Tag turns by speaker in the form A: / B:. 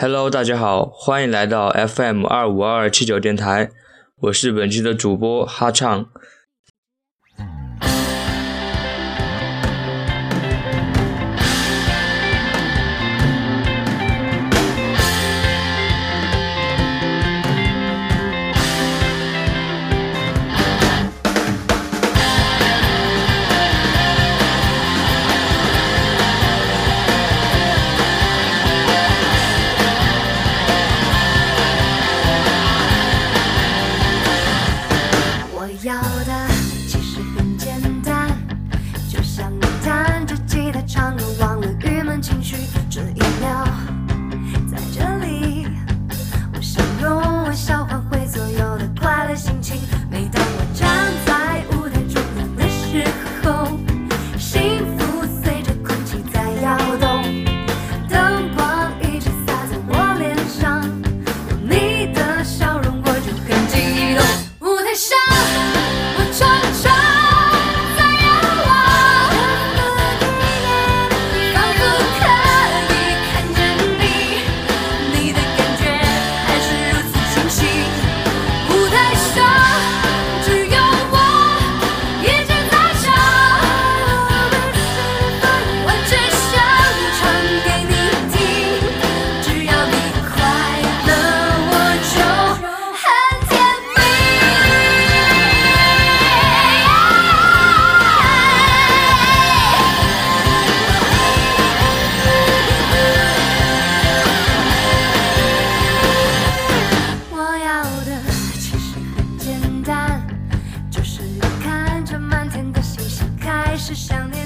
A: Hello，大家好，欢迎来到 FM 二五二七九电台，我是本期的主播哈畅。
B: 是想念